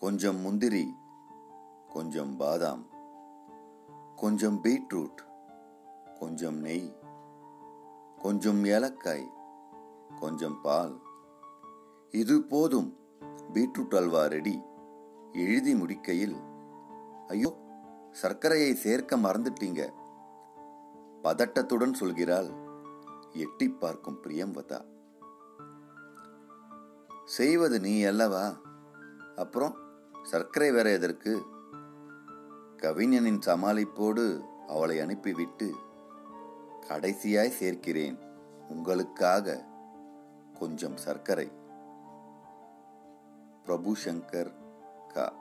கொஞ்சம் முந்திரி கொஞ்சம் பாதாம் கொஞ்சம் பீட்ரூட் கொஞ்சம் நெய் கொஞ்சம் ஏலக்காய் கொஞ்சம் பால். இது போதும். Beetroot halwa ready. எழுதி முடிக்கையில் ஐயோ சர்க்கரையை சேர்க்க மறந்துட்டீங்க. பதட்டத்துடன் சொல்கிறாள் எட்டி பார்க்கும் பிரியம்வதா செய்வது நீ அல்லவா? அப்புறம் சர்க்கரை வேற எதற்கு? கவிஞனின் சமாளிப்போடு அவளை அனுப்பிவிட்டு கடைசியாய் சேர்க்கிறேன். உங்களுக்காக கொஞ்சம் சர்க்கரை. பிரபு சங்கர் கா.